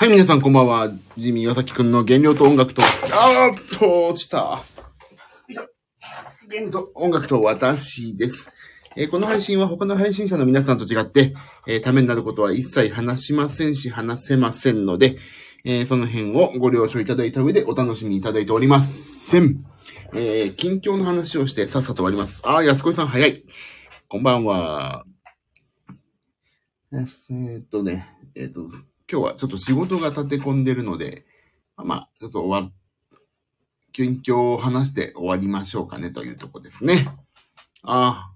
はい、皆さんこんばんは。ジミー岩崎くんの原料と音楽と、あーっと、落ちた。原料と音楽と私です。えーこの配信は他の配信者の皆さんと違って、えーためになることは一切話しませんし、話せませんので、えーその辺をご了承いただいた上でお楽しみいただいておりません。え近況の話をしてさっさと終わります。あー、安子さん早い。こんばんは。えっとね、えっと、今日はちょっと仕事が立て込んでるので、まあ、ちょっと終わる、近況を話して終わりましょうかねというとこですね。ああ、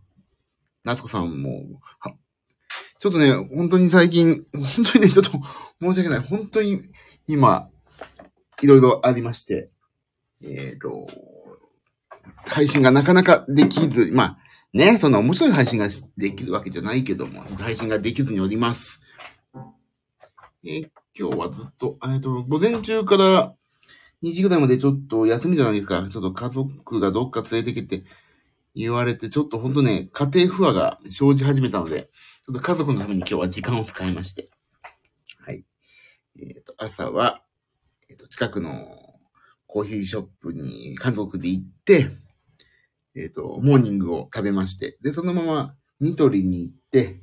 夏子さんも、ちょっとね、本当に最近、本当にね、ちょっと申し訳ない。本当に今、いろいろありまして、えっ、と、配信がなかなかできず、まあ、ね、そんな面白い配信ができるわけじゃないけども、配信ができずにおります。えー今日はずっと、えっと、午前中から2時ぐらいまでちょっと休みじゃないですか。ちょっと家族がどっか連れてきて言われて、ちょっとほんとね、家庭不和が生じ始めたので、ちょっと家族のために今日は時間を使いまして。はい。えっ、と、朝は、えっ、と、近くのコーヒーショップに家族で行って、えっ、と、モーニングを食べまして、で、そのままニトリに行って、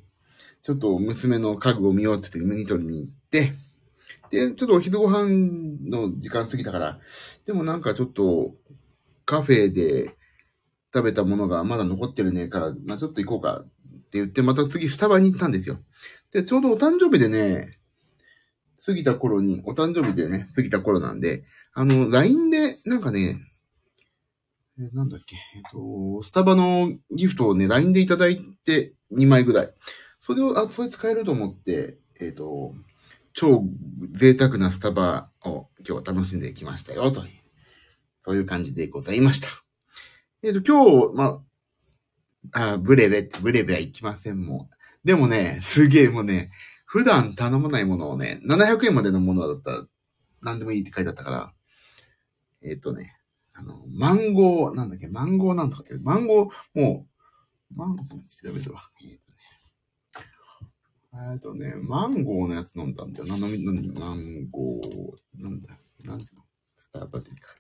ちょっと娘の家具を見ようって言ってニトリに行って、で、ちょっとお昼ご飯の時間過ぎたから、でもなんかちょっとカフェで食べたものがまだ残ってるねから、まあちょっと行こうかって言って、また次スタバに行ったんですよ。で、ちょうどお誕生日でね、過ぎた頃に、お誕生日でね、過ぎた頃なんで、あの、LINE で、なんかね、えなんだっけ、えっと、スタバのギフトをね、LINE でいただいて2枚ぐらい。それを、あ、それ使えると思って、えっと、超贅沢なスタバを今日は楽しんできましたよ、という、そういう感じでございました。えっ、と、今日、まあ、あ、ブレベって、ブレベは行きません、もう。でもね、すげえもうね、普段頼まないものをね、700円までのものだったら、何でもいいって書いてあったから、えっ、とね、あの、マンゴー、なんだっけ、マンゴーなんとかって、マンゴー、もう、マンゴー、調べるわ。えっ、とね、えっとね、マンゴーのやつ飲んだんだよな。飲み、マンゴー、なんだ、なんていうの？スターバティか。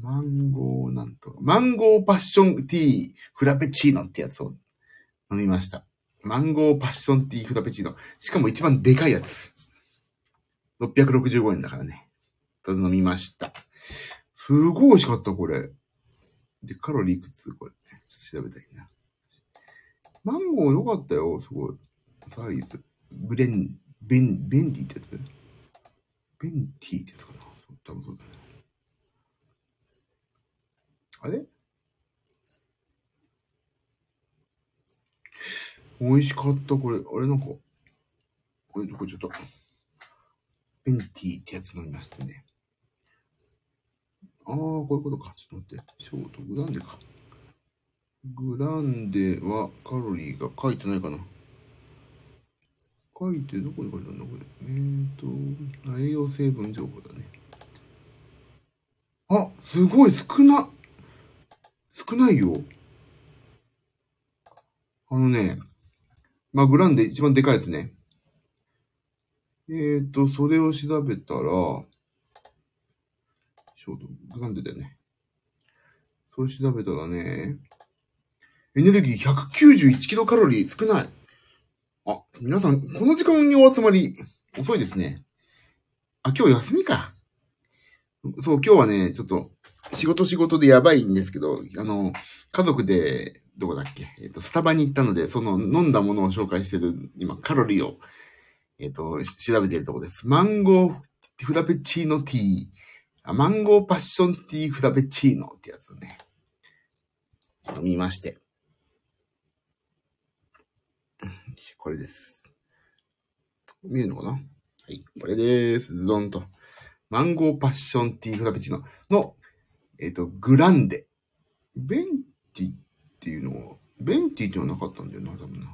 マンゴーなんとか。マンゴーパッションティーフラペチーノってやつを飲みました。マンゴーパッションティーフラペチーノ。しかも一番でかいやつ。665円だからね。それ飲みました。すごい美味しかった、これ。で、カロリーいくつ？これ。ちょっと調べたいな。マンゴー良かったよ、すごい。サイズ。ブレン、ベン、ベンディってやつベンティってやつかな多分そうだね。あれ？美味しかった、これ。あれなんか、これどこちょっと。ベンティーってやつ飲みましたね。ああ、こういうことか。ちょっと待って。ショート、グランデか。グランデはカロリーが書いてないかな。書いて、どこに書いてあるんだこれ。えーと、栄養成分情報だね。あ、すごい少な、少ないよ。あのね、まあ、グランデ一番でかいやつね。えーと、それを調べたら、ちょうど、グランデだよね。それ調べたらね、エネルギー191キロカロリー少ない。あ、皆さん、この時間にお集まり、遅いですね。あ、今日休みか。そう、今日はね、ちょっと、仕事仕事でやばいんですけど、あの、家族で、どこだっけ？えっ、と、スタバに行ったので、その飲んだものを紹介してる、今、カロリーを、えっ、と、調べているところです。マンゴーフラペチーノティー、あマンゴーパッションティーフラペチーノってやつをね、飲みまして。これです。見えるのかな？はい、これです。ズドンと。マンゴーパッションティーフラペチーノの、えっ、と、グランデ。ベンティっていうのは、ベンティっていうのはなかったんだよな、多分な。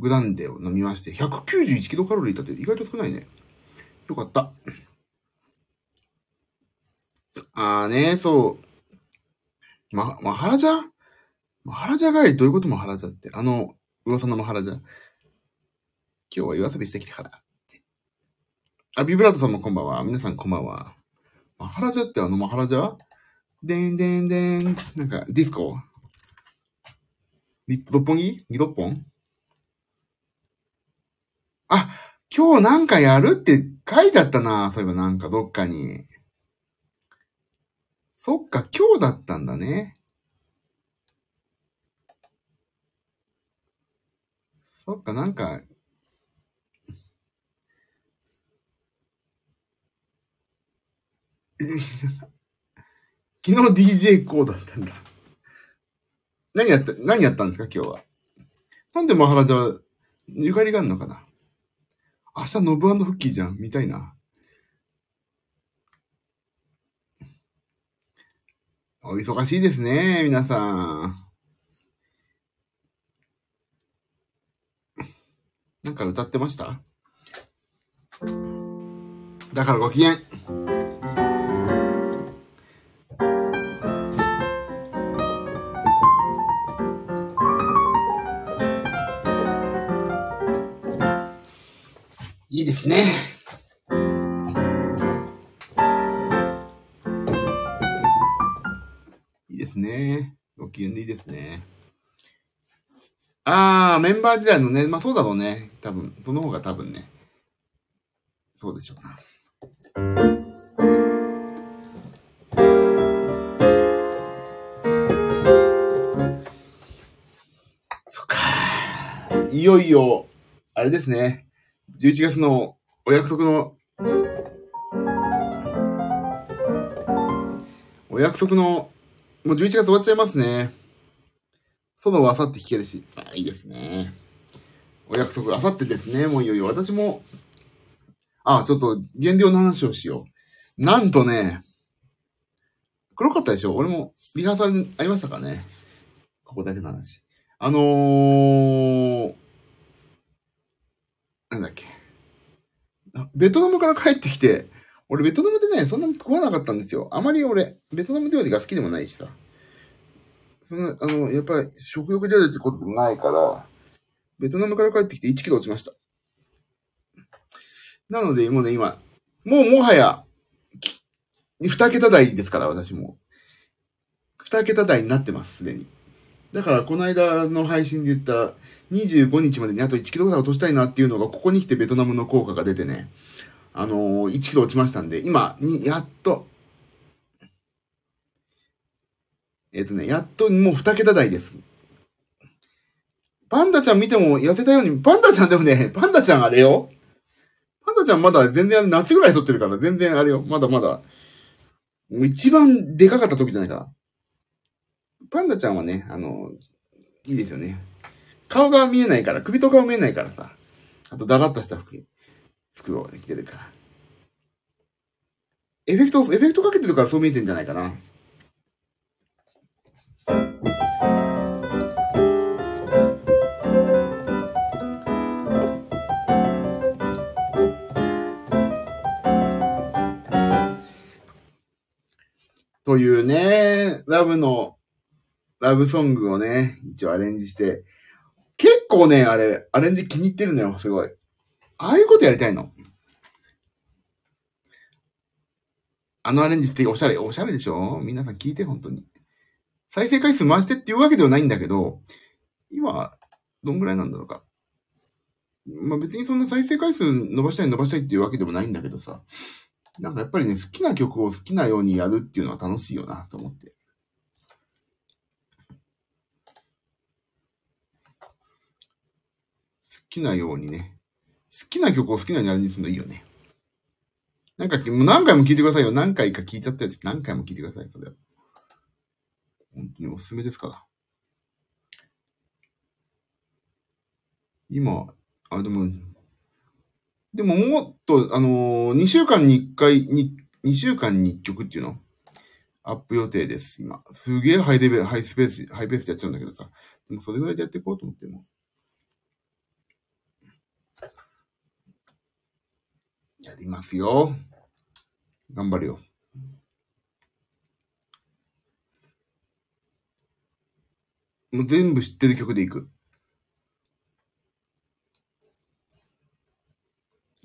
グランデを飲みまして、191キロカロリーだって意外と少ないね。よかった。あーね、そう。ま、マハラジャマハラジャがいどういうことマハラジャって。あの、噂のマハラジャ。今日は夜遊びしてきたから。あ、ビブラートさんもこんばんは。皆さんこんばんは。マハラジャってあのマハラジャでんでんでん。なんか、ディスコ？リ六本木？二六本？あ、今日なんかやるって書いてあったな。そういえばなんかどっかに。そっか、今日だったんだね。そっか、なんか、昨日 DJ こうだったんだ。何やった、何やったんですか今日は？なんでマハラジャゆかりがあるのかな？明日ノブフッキーじゃん。見たいな。お忙しいですね、皆さん。なんか歌ってました？だからご機嫌。いいですね。いいですね。ご機嫌でいいですね。あー、メンバー時代のね、まあそうだろうね。多分、その方が多分ね。そうでしょうな。そっか。いよいよ、あれですね。11月のお約束の、お約束の、もう11月終わっちゃいますね。そのあさって聞けるし。あ、いいですね。お約束、あさってですね。もういよいよ。私も、あ、ちょっと、原料の話をしよう。なんとね、黒かったでしょ？俺も、リハーサルありましたかね？ここだけの話。あのー、なんだっけ？ベトナムから帰ってきて、俺ベトナムでね、そんなに食わなかったんですよ。あまり俺、ベトナム料理が好きでもないしさ。その、あの、やっぱり食欲出るってことないから、ベトナムから帰ってきて1キロ落ちました。なので、もうね、今、もうもはや、二桁台ですから、私も。二桁台になってます、すでに。だから、この間の配信で言った25日までにあと1キロぐらい落としたいなっていうのが、ここに来てベトナムの効果が出てね、あのー、1キロ落ちましたんで、今、に、やっと、えっ、ー、とね、やっともう2桁台です。パンダちゃん見ても痩せたように、パンダちゃんでもね、パンダちゃんあれよ。パンダちゃんまだ全然夏ぐらい撮ってるから、全然あれよ。まだまだ。もう一番でかかった時じゃないか。パンダちゃんはね、あの、いいですよね。顔が見えないから、首と顔見えないからさ。あと、だらっとした服、服を、着てるから。エフェクト、エフェクトかけてるからそう見えてんじゃないかな。というね、ラブの、ラブソングをね、一応アレンジして、結構ね、あれ、アレンジ気に入ってるのよ、すごい。ああいうことやりたいの。あのアレンジっておしゃれ、おしゃれでしょ？皆さん聞いて、本当に。再生回数回してっていうわけではないんだけど、今、どんぐらいなんだろうか。まあ別にそんな再生回数伸ばしたい伸ばしたいっていうわけでもないんだけどさ。なんかやっぱりね、好きな曲を好きなようにやるっていうのは楽しいよなと思って。好きなようにね。好きな曲を好きなようにやるにするのいいよね。なんか、もう何回も聞いてくださいよ。何回か聞いちゃったやつ何回も聞いてください。それは。本当におすすめですから。今、あ、でも、でももっと、あのー、2週間に1回、に、2週間に1曲っていうの？アップ予定です、今。すげえハイレベル、ハイスペース、ハイペースでやっちゃうんだけどさ。でもそれぐらいでやっていこうと思っても。やりますよ。頑張るよ。もう全部知ってる曲でいく。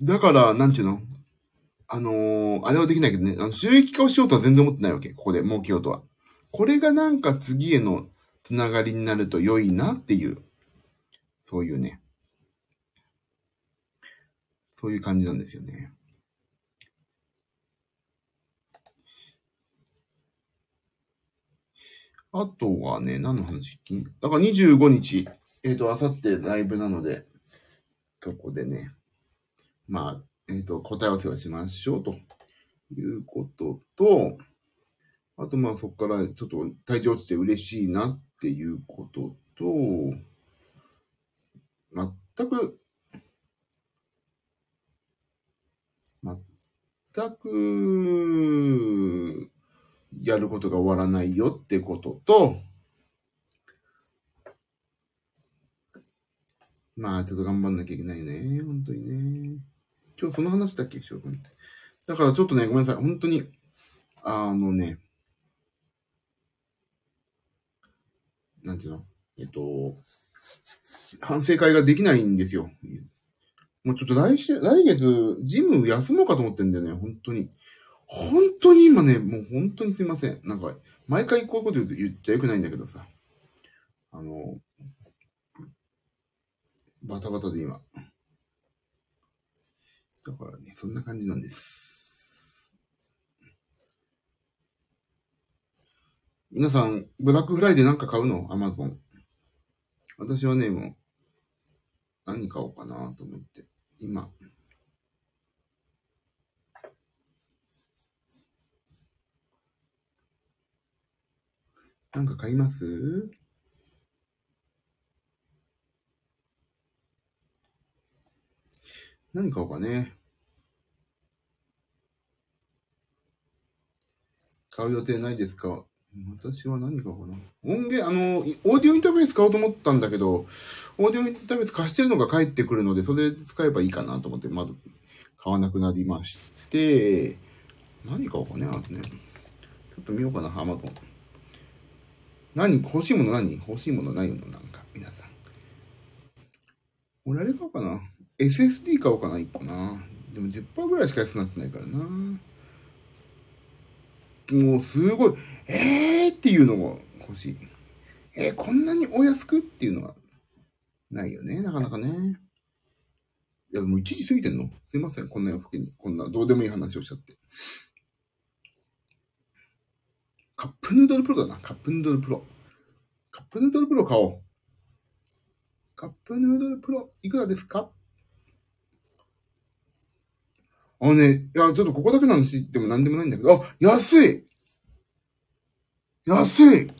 だから、なんちゅうの？あのーあれはできないけどね、あの収益化をしようとは全然思ってないわけ。ここで儲けようとは。これがなんか次へのつながりになると良いなっていう、そういうね、そういう感じなんですよね。あとはね、何の話？だから25日、えっ、と、あさってライブなので、ここでね、まあ、えっ、と、答え合わせをしましょうということと、あとまあそこからちょっと体調落ちて嬉しいなっていうことと、全く、全く、やることが終わらないよってことと、まあ、ちょっと頑張んなきゃいけないね。本当にね。今日その話だっけしようと思って。だからちょっとね、ごめんなさい。本当に、あのね、なんていうの？えっと、反省会ができないんですよ。もうちょっと来週、来月、ジム休もうかと思ってんだよね。本当に。本当に今ね、もう本当にすいません。なんか、毎回こういうこと言うと言っちゃよくないんだけどさ。あの、バタバタで今。だからね、そんな感じなんです。皆さん、ブラックフライデーなんか買うの？アマゾン。私はね、もう、何買おうかなと思って。今。なんか買います？何買おうかね。買う予定ないですか？私は何買おうかな。音源、あの、オーディオインターフェース買おうと思ったんだけど、オーディオインターフェース貸してるのが返ってくるので、それで使えばいいかなと思って、まず買わなくなりまして、何買おうかね、あとね。ちょっと見ようかな、アマゾン。何？欲しいもの何？欲しいものないのなんか、皆さん。俺あれ買おうかな。SSD 買おうかな、1個な。でも10%ぐらいしか安くなってないからな。もうすごい、えー？っていうのが欲しい。えー？こんなにお安く？っていうのはないよね、なかなかね。いや、もう1時過ぎてんの？すいません、こんな夜更けに。こんな、どうでもいい話をしちゃって。カップヌードルプロだな、カップヌードルプロ。カップヌードルプロ買おう。カップヌードルプロ、いくらですか？あのね、いや、ちょっとここだけの話言っても何でもないんだけど、あ、安い安い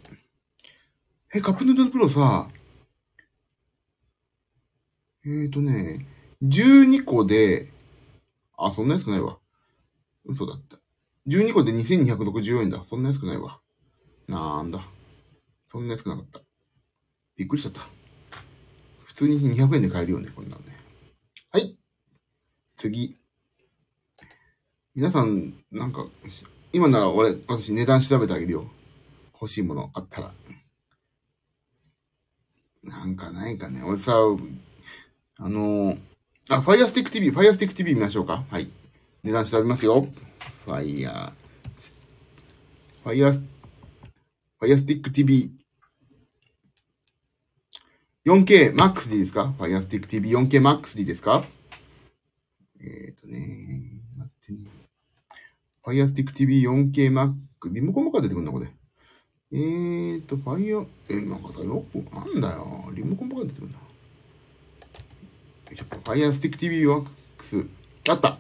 え、カップヌードルプロさ、えーとね、12個で、あ、そんな安くないわ。嘘だった。12個で2264円だ。そんな安くないわ。なんだ。そんな安くなかった。びっくりしちゃった。普通に200円で買えるよね、こんなのね。はい。次。皆さん、なんか、今なら俺、私値段調べてあげるよ。欲しいものあったら。なんかないかね。俺さ、あのー、あ、Fire Stick TV、Fire Stick TV 見ましょうか。はい。値段調べますよ。Fire、Fire、Fire Stick TV。4K Max でいいですか ?Fire Stick TV 4K Max でいいですか？えっ、ー、と、ね。Fire Stick TV 4K Max。リモコンもから出てくるんだ、これ。えーと、Fire、え、なんかさ、よく、なんだよ。リモコンばっか出てくるんだ。よいしょ Fire Stick TV Max。あった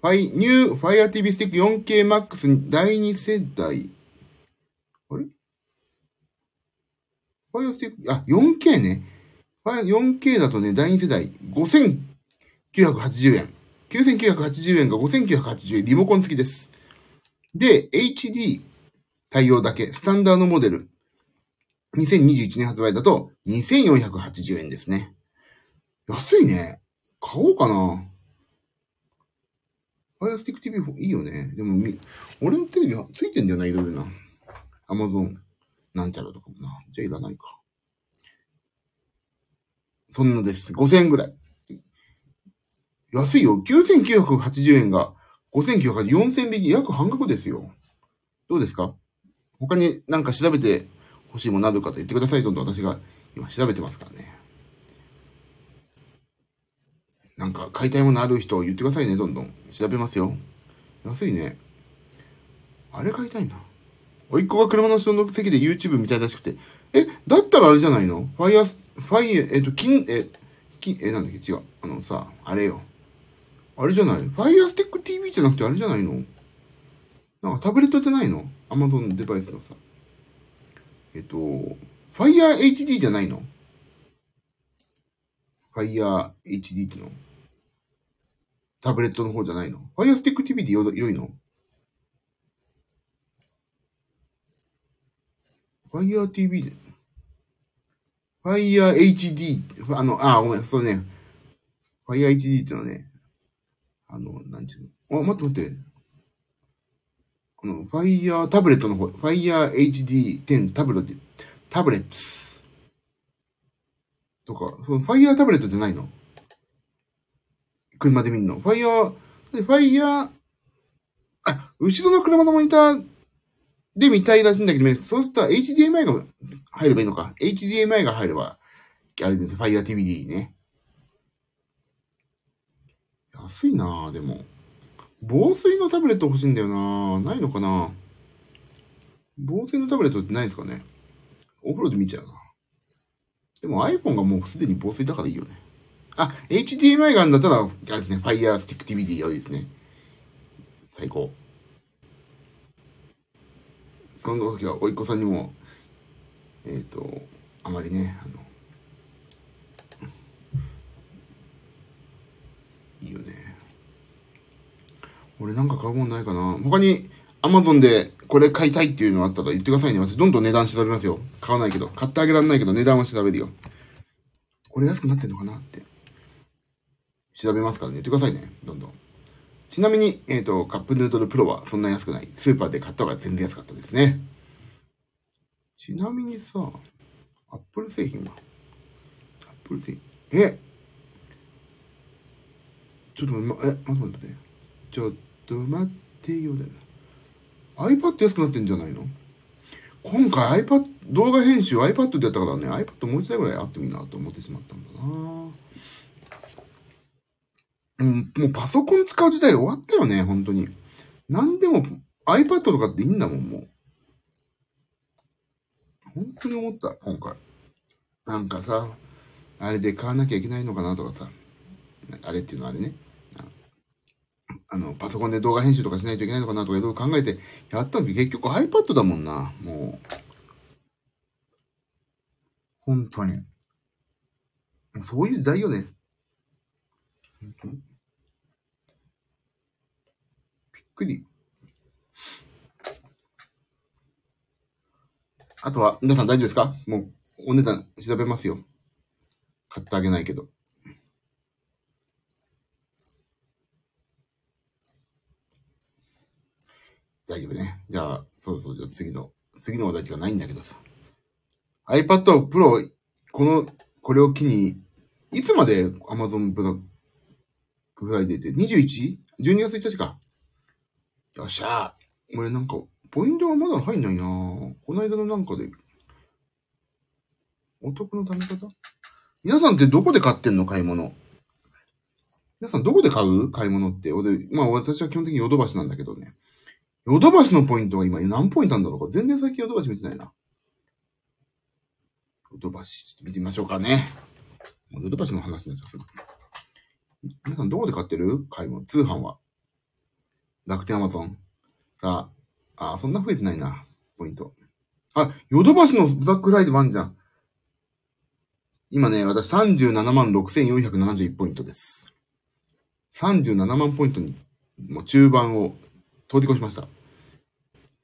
ファイ、ニュー Fire TV Stick 4K Max 第2世代。あれ？Fire Stick、あ、4K ね。4K だとね、第2世代、5980円。9980円が5980円、リモコン付きです。で、HD 対応だけ、スタンダードモデル。2021年発売だと2480円ですね。安いね。買おうかな。ファイアスティック TV いいよね。でも、俺のテレビはついてんだよな、いろいろな。アマゾンなんちゃらとかもな。じゃあいらないか。そんなです。5000円ぐらい。安いよ。9980円が5980、4000匹、約半額ですよ。どうですか？他になんか調べて欲しいものあるかと言ってください。どんどん私が今調べてますからね。なんか買いたいものある人言ってくださいね。どんどん調べますよ。安いね。あれ買いたいな。おいっ子が車の後ろの席で YouTube 見たいらしくて。え、だったらあれじゃないの？ファイア、ファイア、えっと、金、え、金、え、なんだっけ？違う。あのさ、あれよ。あれじゃない？ファイアスティック TV じゃなくてあれじゃないの？なんかタブレットじゃないの ?Amazon デバイスのさ。えっと、Fire HD じゃないの ?Fire HD っての？タブレットの方じゃないの ?Fire Stick TV でよ良いの ?Fire TV で。Fire HD。あの、あ、ごめん、そうね。Fire HD ってのね、あの、なんちゅうの？あ、待って待って。あの、ファイヤータブレットの方、ファイヤー HD10 タブレット、タブレットとか、そのファイヤータブレットじゃないの？車で見んの？ファイヤー、ファイヤー、あ、後ろの車のモニターで見たいらしいんだけどね、そうすると HDMI が入ればいいのか。HDMI が入れば、あれです、ファイヤー TVD ね。安いなぁ、でも。防水のタブレット欲しいんだよなないのかな防水のタブレットってないですかねお風呂で見ちゃうな。でも iPhone がもうすでに防水だからいいよね。あ、HDMI があるんだったら、あれですね、Fire Stick TV で良いですね。最高。その時は、おいっ子さんにも、えっ、ー、と、あまりね、あの、いいよね。俺なんか買うもんないかな他に Amazon でこれ買いたいっていうのあったら言ってくださいね。私どんどん値段調べますよ。買わないけど。買ってあげられないけど値段は調べるよ。これ安くなってんのかなって。調べますからね。言ってくださいね。どんどん。ちなみに、えっ、ー、と、カップヌードルプロはそんな安くない。スーパーで買った方が全然安かったですね。ちなみにさ、アップル製品は？アップル製品？え？ちょっと待って、え、待って待って。ちょっと待ってよだよ。iPad 安くなってんじゃないの？今回 iPad、動画編集 iPad でやったからね、iPad もう一台ぐらいあってもいいなと思ってしまったんだなうん、もうパソコン使う時代終わったよね、本当に。何でも iPad とかっていいんだもん、もう。本当に思った、今回。なんかさ、あれで買わなきゃいけないのかなとかさ。あれっていうのはあれね。あの、パソコンで動画編集とかしないといけないのかなとかいろいろ考えてやったんだけど、結局 iPad だもんな、もう。本当に。そういう時代よね。本当に。びっくり。あとは、皆さん大丈夫ですか？もう、お値段調べますよ。買ってあげないけど。大丈夫ね。じゃあ、そうそう、じゃあ次の、次の話題ではないんだけどさ。iPad Pro、この、これを機に、いつまで Amazon ブラックフライデーって 21?12 月1日か。よっしゃー。俺なんか、ポイントがまだ入んないなこの間のなんかで、お得の貯め方？皆さんってどこで買ってんの買い物？皆さんどこで買う？買い物って。俺、まあ私は基本的にヨドバシなんだけどね。ヨドバシのポイントが今何ポイントなんだろうか全然最近ヨドバシ見てないな。ヨドバシ、ちょっと見てみましょうかね。ヨドバシの話になっちゃう。皆さんどこで買ってる？買い物通販は。楽天アマゾン。さあ、あ、あそんな増えてないな。ポイント。あ、ヨドバシのブラックライデーもあんじゃん。今ね、私37万6471ポイントです。37万ポイントに、もう中盤を通り越しました。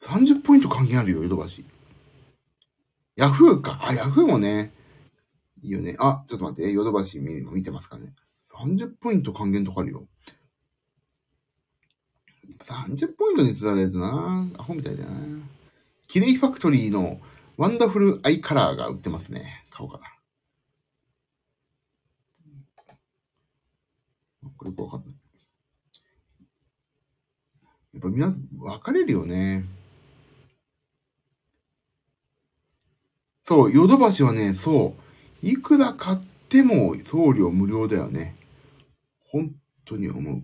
30ポイント還元あるよ、ヨドバシ。ヤフーか。あ、ヤフーもね。いいよね。あ、ちょっと待って。ヨドバシ見見てますかね。30ポイント還元とかあるよ。30ポイントに釣られるとな。アホみたいだな。キレイファクトリーのワンダフルアイカラーが売ってますね。買おうかな。これよくわかんない。やっぱみんな分かれるよね。そう、ヨドバシはね、そう、いくら買っても送料無料だよね。本当に思う。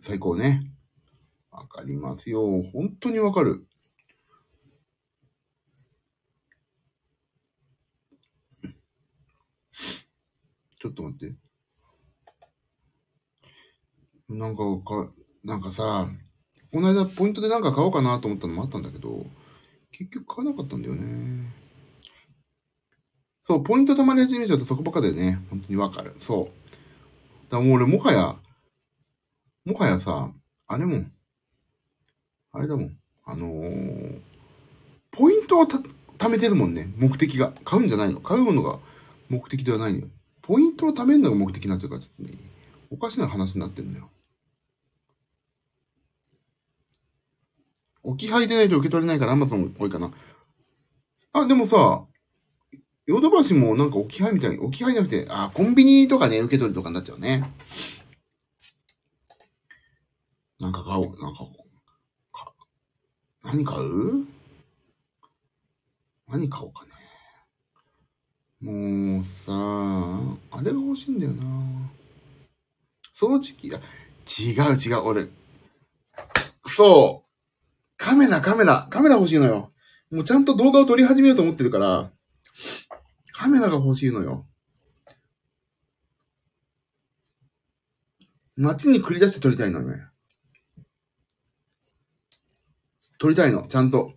最高ね。わかりますよ。本当にわかる。ちょっと待って。なんか、か、なんかさ、この間ポイントでなんか買おうかなと思ったのもあったんだけど、結局買わなかったんだよね。そう、ポイント貯まり始めちゃうとそこばっかでね、本当にわかる。そう。だもう俺もはや、もはやさ、あれも、あれだもん、あのー、ポイントをた貯めてるもんね、目的が。買うんじゃないの。買うものが目的ではないのよ。ポイントを貯めるのが目的になってるから、ちょっとね、おかしな話になってんのよ。置き配でないと受け取れないから Amazon 多いかな。あ、でもさ、ヨドバシもなんか置き配みたいに、置き配じゃなくて、あ、コンビニとかね、受け取りとかになっちゃうね。なんか買おう、なんか、か何買う？何買おうかね。もうさ、あれが欲しいんだよな。掃除機、あ、違う違う、俺。そう。カメラ、カメラ、カメラ欲しいのよ。もうちゃんと動画を撮り始めようと思ってるから、カメラが欲しいのよ。街に繰り出して撮りたいのね。撮りたいの、ちゃんと。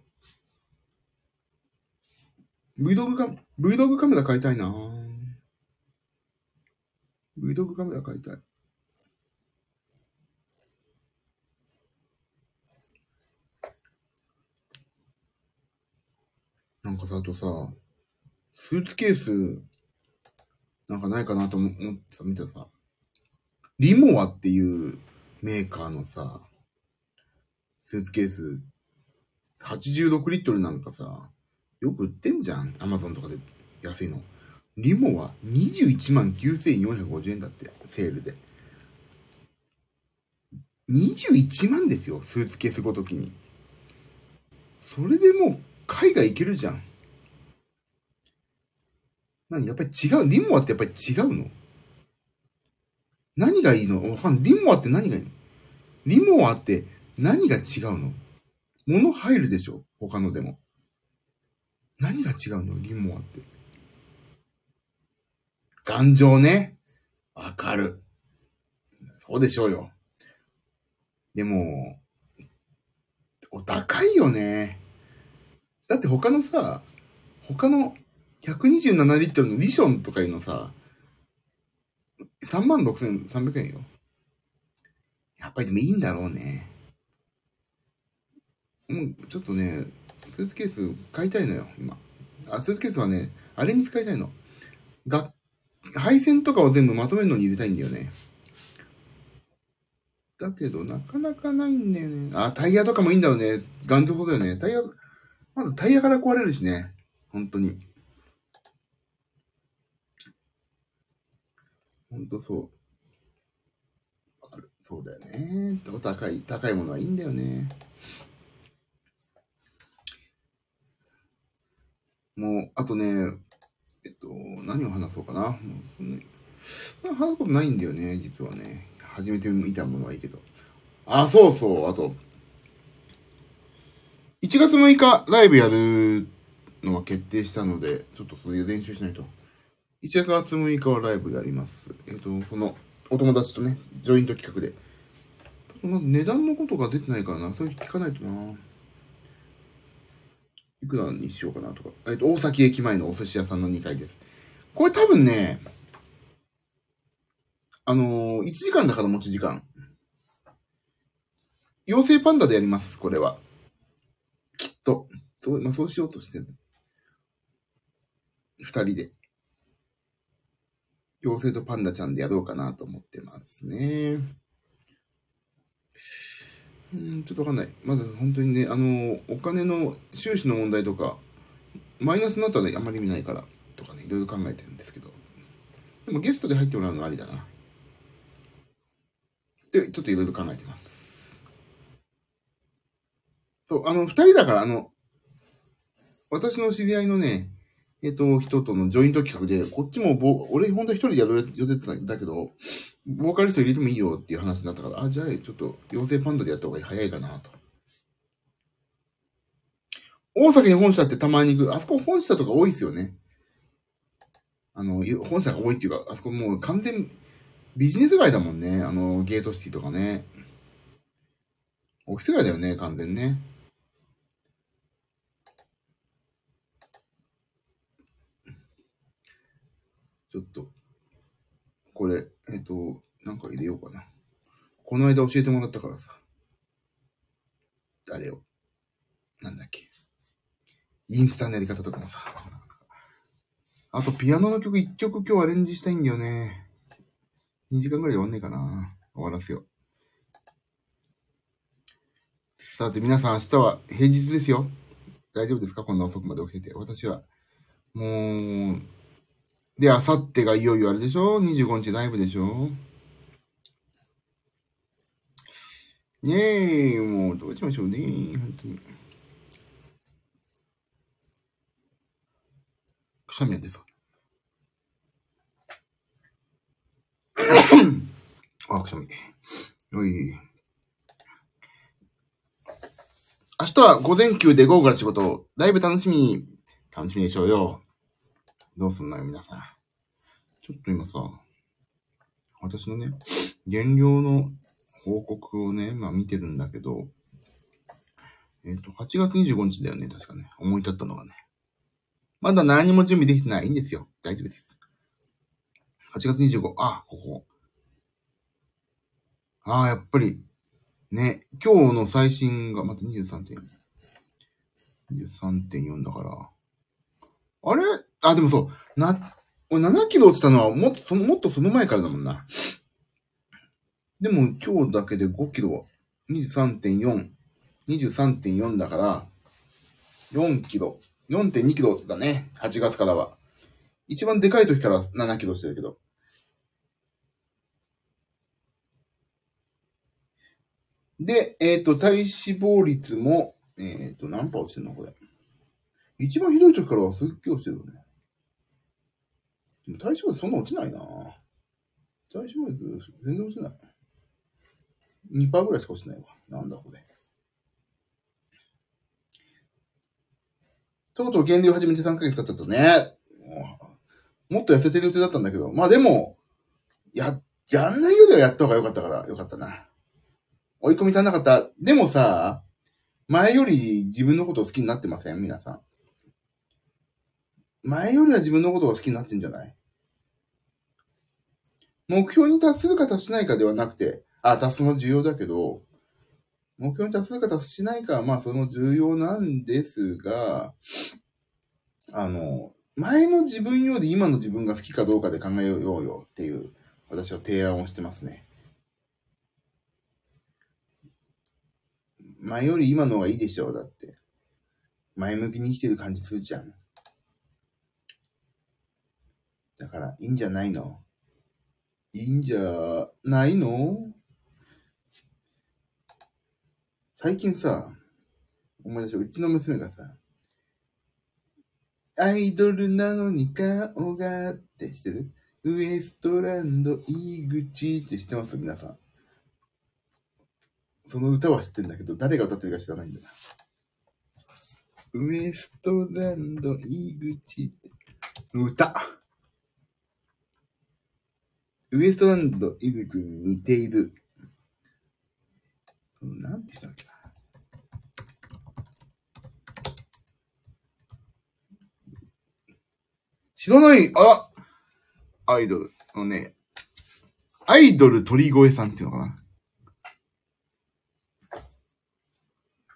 Vlog カ、Vlog カメラ買いたいな Vlog カメラ買いたい。なんかさ、あとさ、スーツケース、なんかないかなと思ってさ、見たさ、リモアっていうメーカーのさ、スーツケース、86リットルなんかさ、よく売ってんじゃん。アマゾンとかで安いの。リモは21万9450円だって、セールで。21万ですよ、スーツケースごときに。それでもう海外行けるじゃん。何やっぱり違う。リモアってやっぱり違うの？何がいいの？わかんない。リモアって何がいいの？リモアって何が違うの？物入るでしょ？他のでも。何が違うの？リモアって。頑丈ね。わかる。そうでしょうよ。でも、お高いよね。だって他のさ、他の127リットルのリションとかいうのさ、36,300円よ。やっぱりでもいいんだろうね。もう、ちょっとね、スーツケース買いたいのよ、今。あ、スーツケースはね、あれに使いたいの。が、配線とかを全部まとめるのに入れたいんだよね。だけど、なかなかないんだよね。あ、タイヤとかもいいんだろうね。頑丈そうだよね。タイヤ、まだタイヤから壊れるしね。本当に。本当そう。そうだよね。高い、高いものはいいんだよね。もう、あとね、えっと、何を話そうかな。もうね、話すことないんだよね、実はね。初めて見たものはいいけど。あ、そうそう、あと、1月6日ライブやるのは決定したので、ちょっとそういう練習しないと。1月6日はライブやります。えっ、ー、と、その、お友達とね、ジョイント企画で。まず値段のことが出てないからな。それ聞かないとな。いくらにしようかなとか。えっ、ー、と、大崎駅前のお寿司屋さんの2階です。これ多分ね、あのー、1時間だから持ち時間。妖精パンダでやります、これは。きっと、そう、まあ、そうしようとしてる。二人で。妖精とパンダちゃんでやろうかなと思ってますね。うん、ちょっとわかんない。まだ本当にね、あの、お金の収支の問題とか、マイナスになったらあんまり意味ないから、とかね、いろいろ考えてるんですけど。でもゲストで入ってもらうのはありだな。で、ちょっといろいろ考えてます。そう、あの、二人だから、あの、私の知り合いのね、えっ、と、人とのジョイント企画で、こっちもボ、俺本当は一人でやる予定だったけど、ボーカリスト入れてもいいよっていう話になったから、あ、じゃあちょっと、妖精パンダでやった方が早いかなと。大崎に本社ってたまに行く、あそこ本社とか多いですよね。あの、本社が多いっていうか、あそこもう完全ビジネス街だもんね。あの、ゲートシティとかね。オフィス街だよね、完全ね。ちょっと、これ、えっ、と、なんか入れようかな。この間教えてもらったからさ。誰を。なんだっけ。インスタのやり方とかもさ。あと、ピアノの曲1曲今日アレンジしたいんだよね。2時間ぐらい終わんねえかな。終わらせよう。さて、皆さん明日は平日ですよ。大丈夫ですか？こんな遅くまで起きてて。私は。もう、で、あさってがいよいよあれでしょ ?25 日ライブでしょ？ねえ、もうどうしましょうね。本当に。くしゃみやってさ。あ、くしゃみ。おい。明日は午前休で午後から仕事。ライブ楽しみ。楽しみでしょうよ。どうすんのよ、皆さん。ちょっと今さ、私のね、減量の報告をね、まあ見てるんだけど、えっ、ー、と、8月25日だよね、確かね。思い立ったのがね。まだ何も準備できてないいいんですよ。大丈夫です。8月25、あ、ここ。ああ、やっぱり、ね、今日の最新が、また23.4。23.4だから。あれ？あ、でもそう、な、俺7キロ落ちたのはもっと、その、もっとその前からだもんな。でも今日だけで5キロ、23.4、23.4だから、4キロ、4.2キロだね。8月からは。一番でかい時から7キロしてるけど。で、えっ、ー、と、体脂肪率も、えっ、ー、と、何パー落ちてんのこれ。一番ひどい時からはすっげえ落ちてるよね。でも体脂肪そんな落ちないな体脂肪率全然落ちない。2%ぐらいしか落ちないわ。なんだこれ。とうとう減量始めて3ヶ月経っちゃったね、もっと痩せてる予定だったんだけど、まあでも、や、やんないようではやった方がよかったから、よかったな。追い込み足んなかった。でもさ、前より自分のことを好きになってません？皆さん。前よりは自分のことが好きになってんじゃない？目標に達するか達しないかではなくて、あ、達すの重要だけど、目標に達するか達しないかは、まあそれも重要なんですが、あの、前の自分より今の自分が好きかどうかで考えようよっていう、私は提案をしてますね。前より今の方がいいでしょう、だって。前向きに生きてる感じするじゃん。だから、いいんじゃないの？いいんじゃないの？最近さ、思い出しうちの娘がさ、アイドルなのに顔がって知ってる？ウエストランド井口って知ってます？皆さん。その歌は知ってんだけど、誰が歌ってるか知らないんだな。ウエストランド井口って歌。ウエストランド井口に似ている。なんて言ったっけな。知らないあらアイドル。のね、アイドル鳥越さんっていうのかな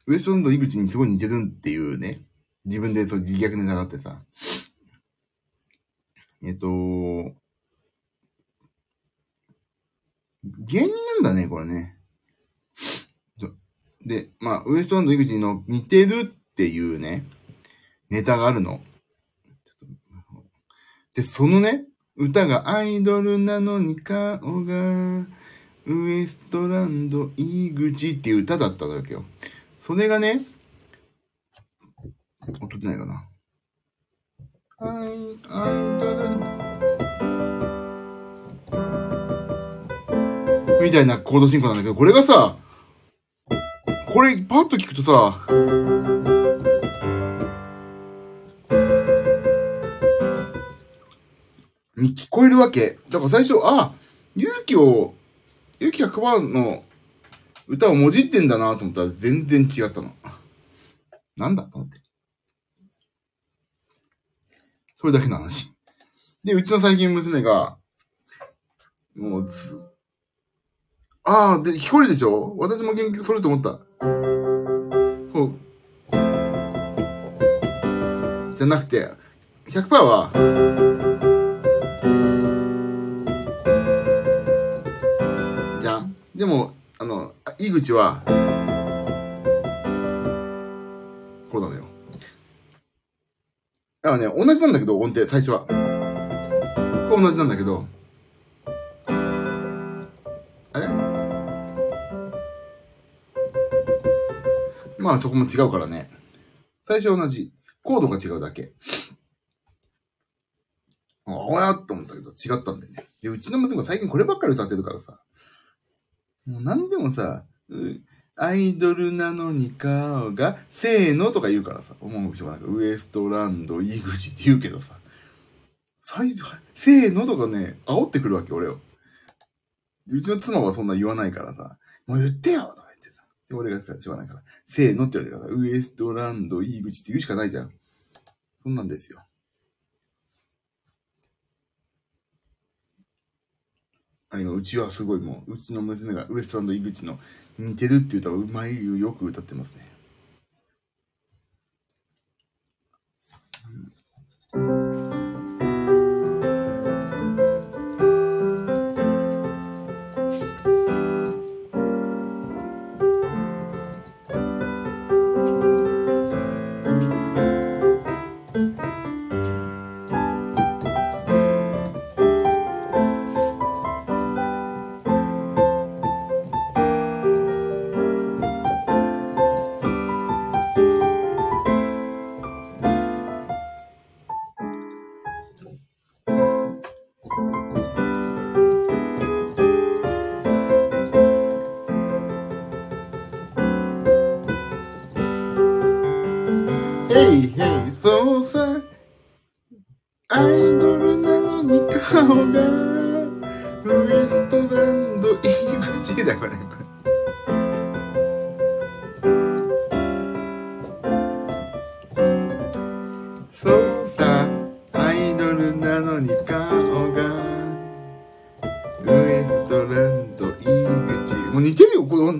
ウエストランド井口にすごい似てるっていうね、自分でそう自虐で習ってさ。えっと、芸人なんだね、これね。で、まあ、ウエストランド井口の似てるっていうね、ネタがあるの。で、そのね、歌がアイドルなのに顔が、ウエストランド井口っていう歌だったわけよ。それがね、音出ないかな。アイ、アイドル。みたいなコード進行なんだけど、これがさ、これパッと聞くとさ、に聞こえるわけ。だから最初、あ、勇気を、勇気100%の歌をもじってんだなと思ったら全然違ったの。なんだと思って。それだけの話。で、うちの最近娘が、もうず、ああ、で、聞こえるでしょ？私も元気それと思った。そう。じゃなくて、100%は、じゃんでも、あの、井口は、こうなのよ。あのね、同じなんだけど、音程、最初は。これ同じなんだけど、まあ、そこも違うからね。最初同じ。コードが違うだけ。ああやと思ったけど、違ったんだよね。で、うちの娘が最近こればっかり歌ってるからさ。もう何でもさ、アイドルなのに顔が、せーのとか言うからさ、思う人がなんかウエストランド、井口って言うけどさ、最初、せーのとかね、煽ってくるわけ、俺を。うちの妻はそんな言わないからさ、もう言ってよ。で、俺がさ、言わないから、せーのって言われてください、ウエストランド、井口って言うしかないじゃん。そんなんですよ。あ今、うちはすごいもう、うちの娘がウエストランド井口の似てるって歌をうまいよく歌ってますね。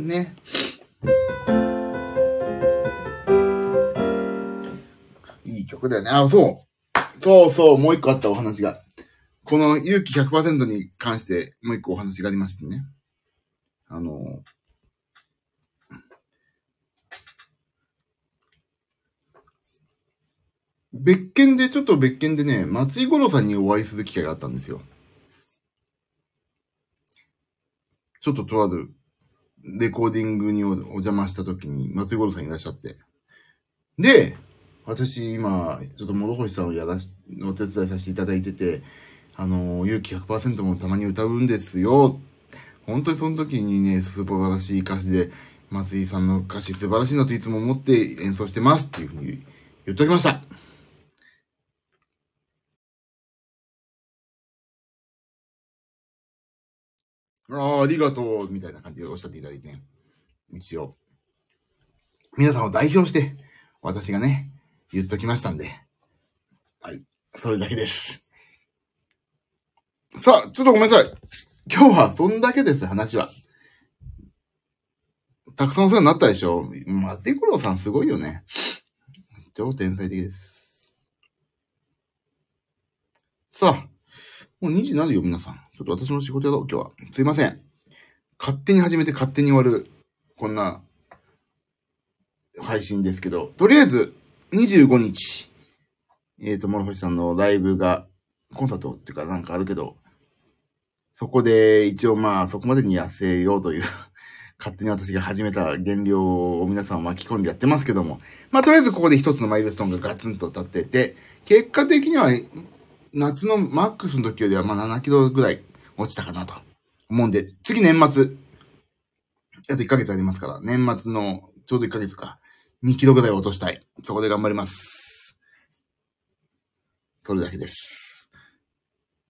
ね。いい曲だよねあ、そう。そうそう、もう一個あったお話が。この勇気100%に関してもう一個お話がありましてね。あの、別件で、ちょっと別件でね、松井五郎さんにお会いする機会があったんですよ。ちょっととあるレコーディングにお邪魔した時に松井五郎さんいらっしゃって。で、私、今、ちょっと諸星さんをやらし、お手伝いさせていただいてて、あの、勇気100%もたまに歌うんですよ。本当にその時にね、素晴らしい歌詞で、松井さんの歌詞素晴らしいなといつも思って演奏してますっていうふうに言っておきました。ああ、ありがとう、みたいな感じでおっしゃっていただいてね。一応。皆さんを代表して、私がね、言っときましたんで。はい。それだけです。さあ、ちょっとごめんなさい。今日はそんだけです、話は。たくさんお世話になったでしょマテコロさんすごいよね。超天才的です。さあ、もう2時になるよ、皆さん。ちょっと私も仕事やろう、今日は。すいません。勝手に始めて勝手に終わる、こんな、配信ですけど、とりあえず、25日、えっ、ー、と、諸星さんのライブが、コンサートっていうかなんかあるけど、そこで一応まあそこまでに痩せようという 勝手に私が始めた減量を皆さん巻き込んでやってますけども。まあ、とりあえずここで一つのマイルストーンがガツンと立ってて、結果的には夏のマックスの時よりはまあ7キロぐらい落ちたかなと思うんで、次年末、あと1ヶ月ありますから、年末のちょうど1ヶ月か、2キロぐらい落としたい。そこで頑張ります。それだけです。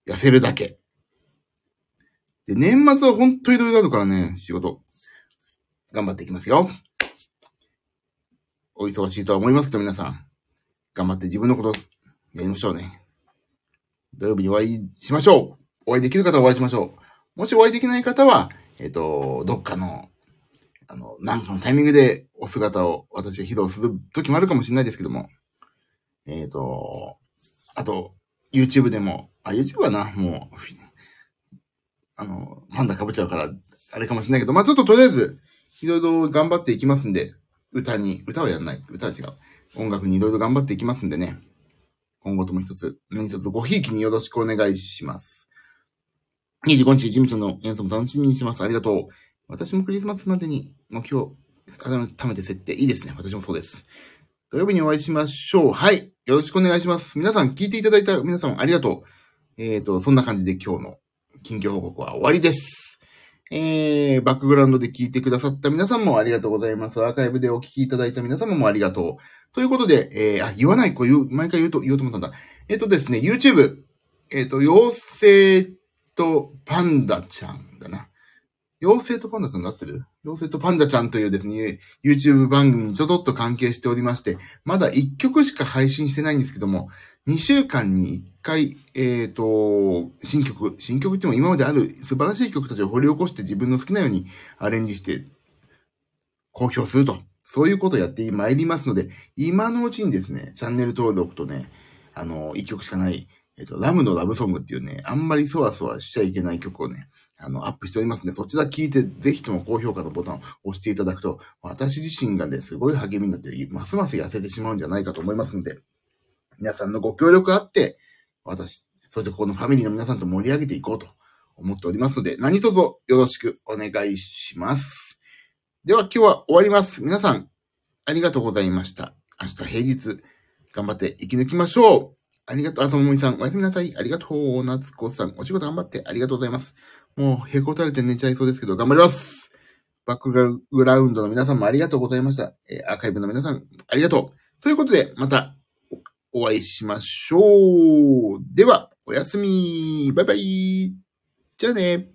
痩せるだけ。で、年末は本当にいろいろあるからね、仕事。頑張っていきますよ。お忙しいとは思いますけど、皆さん。頑張って自分のことやりましょうね。土曜日にお会いしましょう。お会いできる方はお会いしましょう。もしお会いできない方は、えっ、ー、と、どっかの、あの、なんかのタイミングでお姿を私が披露する時もあるかもしれないですけども。えっ、ー、と、あと、YouTube でも、あ、YouTube はな、もう、あの、パンダ被っちゃうから、あれかもしれないけど、まあちょっととりあえず、いろいろ頑張っていきますんで、歌に、歌はやんない。歌は違う。音楽にいろいろ頑張っていきますんでね。今後とも一つ、何一つごひいきによろしくお願いします。25日、ジミちゃんの演奏も楽しみにします。ありがとう。私もクリスマスまでに目標、改めて設定。いいですね。私もそうです。土曜日にお会いしましょう。はい。よろしくお願いします。皆さん聞いていただいた皆さんありがとう。えっ、ー、と、そんな感じで今日の近況報告は終わりです。えー、バックグラウンドで聞いてくださった皆さんもありがとうございます。アーカイブでお聞きいただいた皆様もありがとう。ということで、えー、あ、言わない、こう言う、毎回言うと、言おうと思ったんだ。えっ、ー、とですね、YouTube、えっ、ー、と、妖精とパンダちゃんだな。妖精とパンダちゃんになってる？妖精とパンダちゃんというですね、YouTube 番組にちょっと関係しておりまして、まだ1曲しか配信してないんですけども、2週間に1回、えっ、ー、と、新曲、新曲っても今まである素晴らしい曲たちを掘り起こして自分の好きなようにアレンジして公表するとそういうことをやってまいりますので、今のうちにですね、チャンネル登録とね、あの、一曲しかない、えっと、ラムのラブソングっていうね、あんまりそわそわしちゃいけない曲をね、あの、アップしておりますので、そちら聞いて、ぜひとも高評価のボタンを押していただくと、私自身がね、すごい励みになって、ますます痩せてしまうんじゃないかと思いますので、皆さんのご協力あって、私、そしてここのファミリーの皆さんと盛り上げていこうと思っておりますので、何卒よろしくお願いします。では今日は終わります。皆さん、ありがとうございました。明日平日、頑張って生き抜きましょう。ありがとう。あともみさん、おやすみなさい。ありがとう。夏子さん、お仕事頑張ってありがとうございます。もう、へこたれて寝ちゃいそうですけど、頑張ります。バックグラウンドの皆さんもありがとうございました。えー、アーカイブの皆さん、ありがとう。ということで、また、お会いしましょう。では、おやすみ。バイバイ。じゃあね。